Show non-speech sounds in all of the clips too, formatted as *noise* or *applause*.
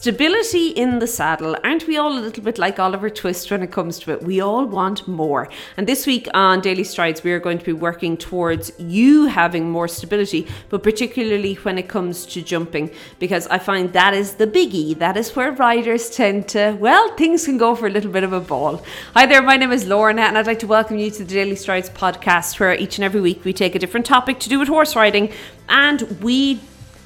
Stability in the saddle. Aren't we all a little bit like Oliver Twist when it comes to it? We all want more. And this week on Daily Strides, we are going to be working towards you having more stability, but particularly when it comes to jumping, because I find that is the biggie. That is where riders tend to, well, things can go for a little bit of a ball. Hi there, my name is Lorna, and I'd like to welcome you to the Daily Strides podcast, where each and every week we take a different topic to do with horse riding and we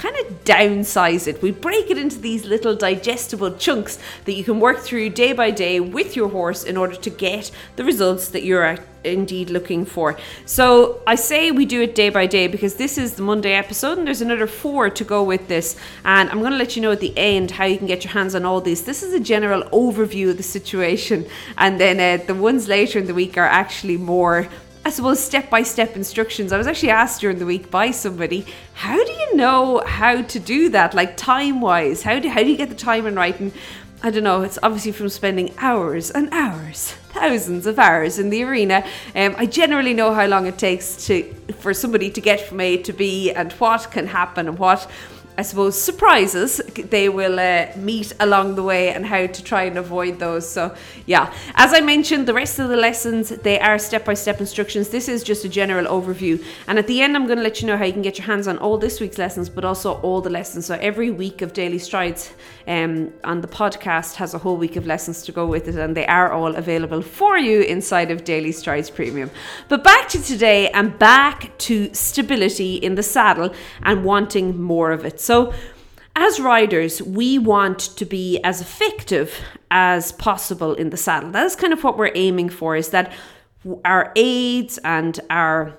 kind of downsize it. We break it into these little digestible chunks that you can work through day by day with your horse in order to get the results that you're indeed looking for. So I say we do it day by day because this is the Monday episode and there's another four to go with this. And I'm going to let you know at the end how you can get your hands on all these. This is a general overview of the situation, and then uh, the ones later in the week are actually more I suppose, step by step instructions. I was actually asked during the week by somebody, how do you know how to do that? Like time wise, how do, how do you get the timing right? And I don't know, it's obviously from spending hours and hours, thousands of hours in the arena. Um, I generally know how long it takes to for somebody to get from A to B and what can happen and what I suppose, surprises they will uh, meet along the way and how to try and avoid those. So, yeah, as I mentioned, the rest of the lessons they are step by step instructions. This is just a general overview, and at the end, I'm going to let you know how you can get your hands on all this week's lessons, but also all the lessons. So, every week of Daily Strides um, on the podcast has a whole week of lessons to go with it, and they are all available for you inside of Daily Strides Premium. But back to today and back to stability in the saddle and wanting more of it. So, as riders, we want to be as effective as possible in the saddle. That is kind of what we're aiming for, is that our aids and our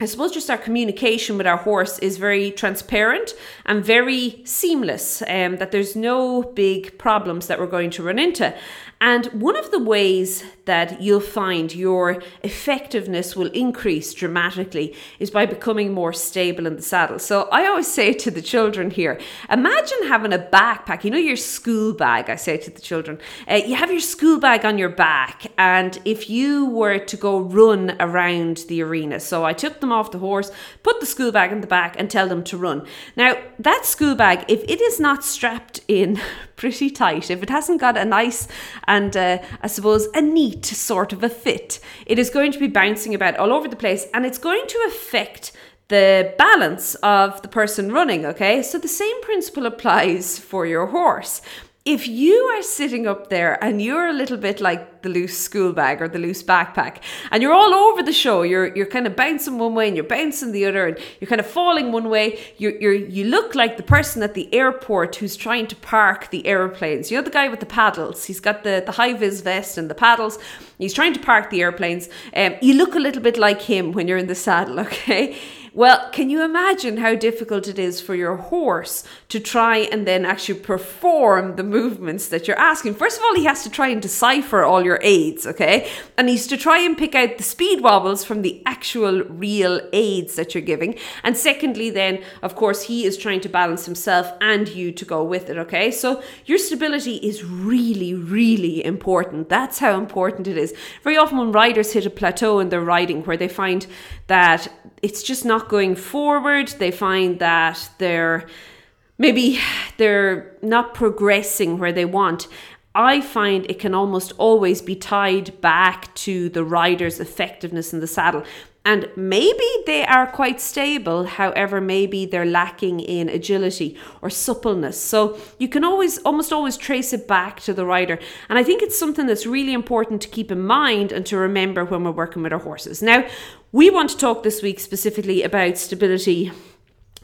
I suppose just our communication with our horse is very transparent and very seamless, um, that there's no big problems that we're going to run into. And one of the ways that you'll find your effectiveness will increase dramatically is by becoming more stable in the saddle. So I always say to the children here imagine having a backpack, you know, your school bag, I say to the children. Uh, you have your school bag on your back, and if you were to go run around the arena, so I took them off the horse, put the school bag in the back, and tell them to run. Now, that school bag, if it is not strapped in *laughs* pretty tight, if it hasn't got a nice and uh, I suppose a neat sort of a fit, it is going to be bouncing about all over the place and it's going to affect the balance of the person running, okay? So the same principle applies for your horse if you are sitting up there and you're a little bit like the loose school bag or the loose backpack and you're all over the show you're you're kind of bouncing one way and you're bouncing the other and you're kind of falling one way you you you look like the person at the airport who's trying to park the airplanes. You know the guy with the paddles. He's got the the high vis vest and the paddles. He's trying to park the airplanes. Um, you look a little bit like him when you're in the saddle *laughs* okay well, can you imagine how difficult it is for your horse to try and then actually perform the movements that you're asking? First of all, he has to try and decipher all your aids, okay? And he's to try and pick out the speed wobbles from the actual real aids that you're giving. And secondly, then, of course, he is trying to balance himself and you to go with it, okay? So your stability is really, really important. That's how important it is. Very often, when riders hit a plateau in their riding where they find that it's just not going forward. They find that they're maybe they're not progressing where they want. I find it can almost always be tied back to the rider's effectiveness in the saddle. And maybe they are quite stable, however, maybe they're lacking in agility or suppleness. So you can always, almost always trace it back to the rider. And I think it's something that's really important to keep in mind and to remember when we're working with our horses. Now, we want to talk this week specifically about stability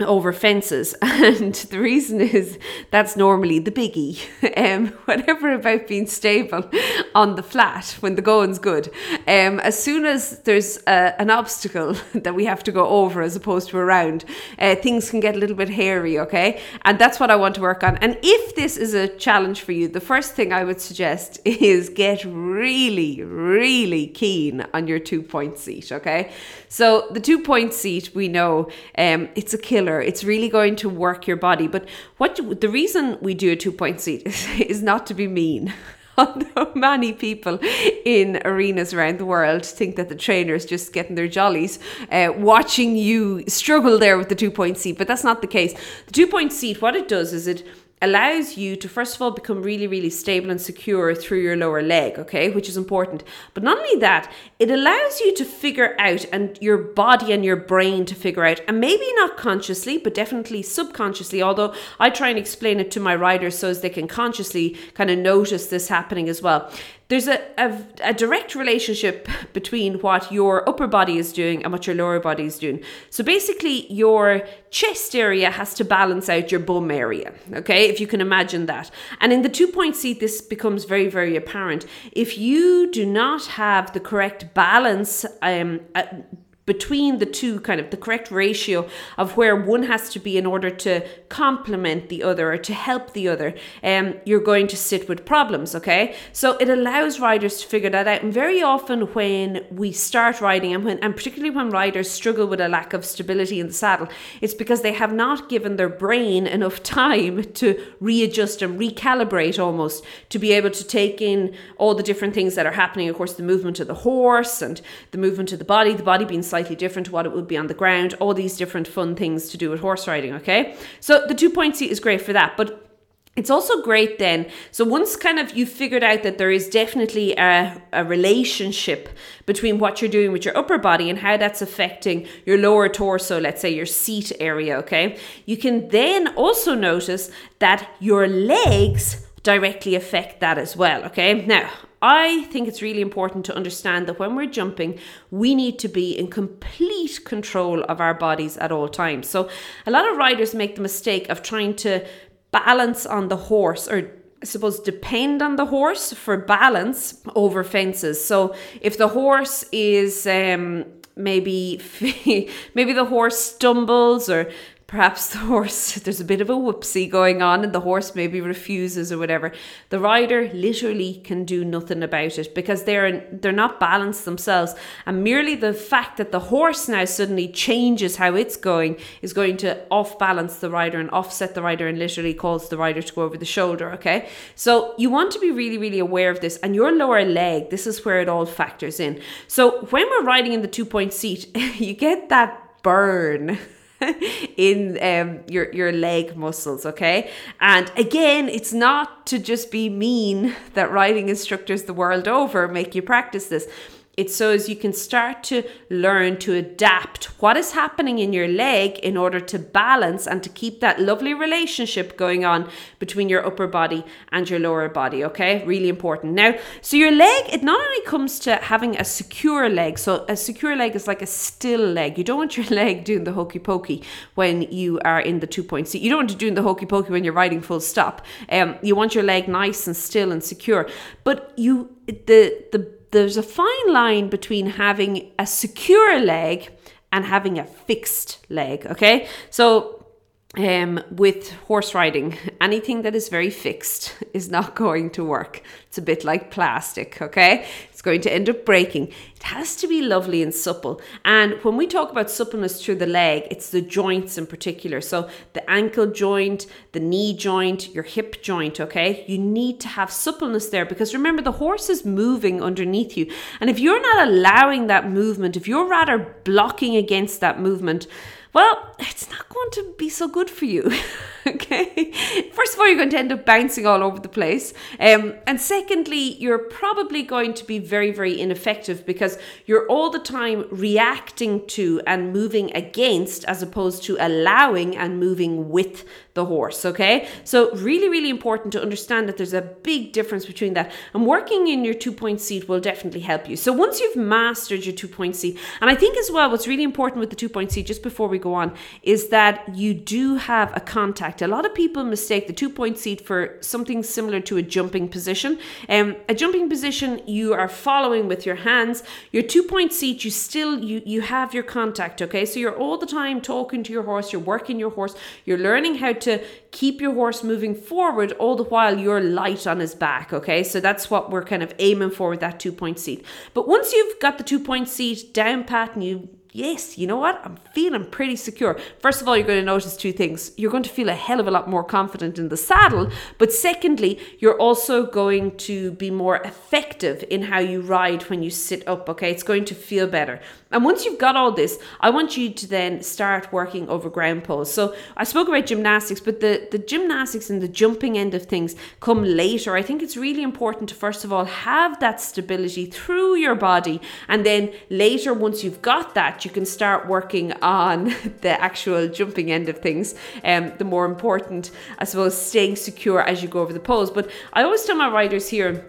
over fences. *laughs* And the reason is that's normally the biggie *laughs* um *laughs* whatever about being stable on the flat when the going's good. Um as soon as there's uh, an obstacle that we have to go over as opposed to around uh, things can get a little bit hairy okay? And that's what I want to work on. And if this is a challenge for you the first thing I would suggest is get really really keen on your two point seat okay? So the two point seat we know um it's a killer it's really going to work your body. But what you, the reason we do a two point seat *laughs* is, not to be mean. *laughs* Although many people in arenas around the world think that the trainer is just getting their jollies, uh, watching you struggle there with the two point seat, but that's not the case. The two point seat, what it does is it allows you to first of all become really really stable and secure through your lower leg okay which is important. But not only that it allows you to figure out and your body and your brain to figure out and maybe not consciously but definitely subconsciously although i try and explain it to my riders so as they can consciously kind of notice this happening as well there's a, a, a, direct relationship between what your upper body is doing and what your lower body is doing. So basically, your chest area has to balance out your bum area, okay, if you can imagine that. And in the two point seat, this becomes very, very apparent. If you do not have the correct balance, um, uh, between the two, kind of the correct ratio of where one has to be in order to complement the other or to help the other, um, you're going to sit with problems, okay? So it allows riders to figure that out. And very often when we start riding, and, when, and particularly when riders struggle with a lack of stability in the saddle, it's because they have not given their brain enough time to readjust and recalibrate almost to be able to take in all the different things that are happening. Of course, the movement of the horse and the movement of the body, the body being slightly different to what it would be on the ground, all these different fun things to do with horse riding, okay? So the two point seat is great for that, but it's also great then. So once kind of you've figured out that there is definitely a, a relationship between what you're doing with your upper body and how that's affecting your lower torso, let's say your seat area, okay? You can then also notice that your legs directly affect that as well, okay? Now, I think it's really important to understand that when we're jumping, we need to be in complete control of our bodies at all times. So, a lot of riders make the mistake of trying to balance on the horse or I suppose depend on the horse for balance over fences. So if the horse is um, maybe *laughs* maybe the horse stumbles or perhaps the horse *laughs* there's a bit of a whoopsie going on and the horse maybe refuses or whatever. The rider literally can do nothing about it because they're they're not balanced themselves. And merely the fact that the horse now suddenly changes how it's going is going to off balance the rider and offset the rider and literally cause the rider to go over the shoulder okay? So you want to be really really aware of this and your lower leg this is where it all factors in. So when we're riding in the two point seat *laughs* you get that burn *laughs* *laughs* in um, your your leg muscles okay? And again it's not to just be mean that riding instructors the world over make you practice this it's so as you can start to learn to adapt what is happening in your leg in order to balance and to keep that lovely relationship going on between your upper body and your lower body. Okay, really important. Now, so your leg, it not only comes to having a secure leg, so a secure leg is like a still leg. You don't want your *laughs* leg doing the hokey pokey when you are in the two point seat. You don't want to do the hokey pokey when you're riding full stop. Um, you want your leg nice and still and secure. But you, the the there's a fine line between having a secure leg and having a fixed leg, okay? So um, with horse riding, anything that is very fixed *laughs* is not going to work. It's a bit like plastic, okay? It's going to end up breaking. It has to be lovely and supple. And when we talk about suppleness through the leg, it's the joints in particular. So the ankle joint, the knee joint, your hip joint, okay? You need to have suppleness there because remember, the horse is moving underneath you. And if you're not allowing that movement, if you're rather blocking against that movement, well, it's not going to be so good for you. *laughs* *laughs* okay. First of all, you're going to end up bouncing all over the place. Um, and secondly, you're probably going to be very, very ineffective because you're all the time reacting to and moving against as opposed to allowing and moving with the horse. Okay. So, really, really important to understand that there's a big difference between that. And working in your two point seat will definitely help you. So, once you've mastered your two point seat, and I think as well, what's really important with the two point seat, just before we go on, is that you do have a contact. A lot of people mistake the two point seat for something similar to a jumping position. Um, a jumping position, you are following with your hands. Your two point seat, you still you you have your contact. Okay, so you're all the time talking to your horse. You're working your horse. You're learning how to to keep your horse moving forward all the while you're light on his back. Okay, so that's what we're kind of aiming for with that two point seat. But once you've got the two point seat down pat and you yes, you know what? I'm feeling pretty secure. First of all, you're going to notice two things. You're going to feel a hell of a lot more confident in the saddle, but secondly, you're also going to be more effective in how you ride when you sit up, okay? It's going to feel better. And once you've got all this, I want you to then start working over ground poles. So I spoke about gymnastics, but the, the gymnastics and the jumping end of things come later. I think it's really important to first of all have that stability through your body. And then later, once you've got that, you can start working on *laughs* the actual jumping end of things. Um, the more important, I suppose, staying secure as you go over the poles. But I always tell my riders here,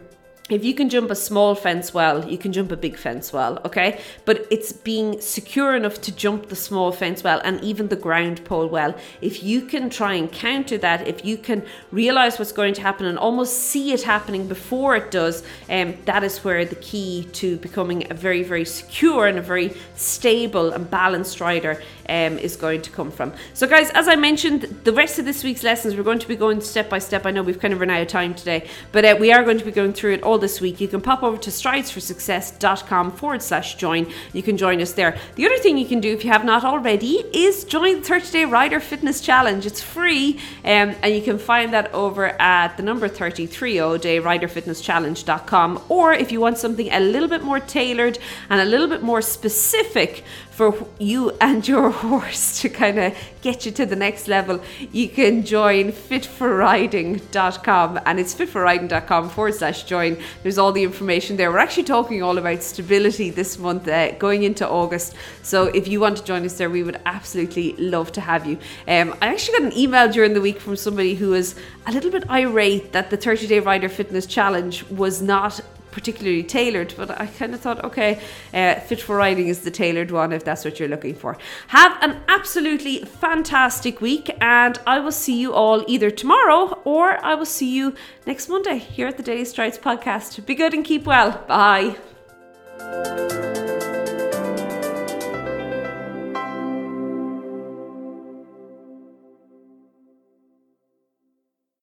if you can jump a small fence well, you can jump a big fence well, okay? But it's being secure enough to jump the small fence well and even the ground pole well. If you can try and counter that, if you can realize what's going to happen and almost see it happening before it does, um, that is where the key to becoming a very, very secure and a very stable and balanced rider um, is going to come from. So, guys, as I mentioned, the rest of this week's lessons, we're going to be going step by step. I know we've kind of run out of time today, but uh, we are going to be going through it all this week. You can pop over to stridesforsuccess.com forward slash join. You can join us there. The other thing you can do if you have not already is join the 30 Day Rider Fitness Challenge. It's free, um, and you can find that over at the number 3030 day riderfitnesschallenge.com. Or if you want something a little bit more tailored and a little bit more specific for you and your *laughs* horse to kind of get you to the next level, you can join fitforriding.com and it's fitforriding.com forward slash join. There's all the information there. We're actually talking all about stability this month uh, going into August. So if you want to join us there, we would absolutely love to have you. Um, I actually got an email during the week from somebody who was a little bit irate that the 30 day rider fitness challenge was not particularly tailored, but I kind of thought, okay, uh, Fit for Riding is the tailored one if that's what you're looking for. Have an absolutely fantastic week, and I will see you all either tomorrow or I will see you next Monday here at the Daily Strides podcast. Be good and keep well. Bye.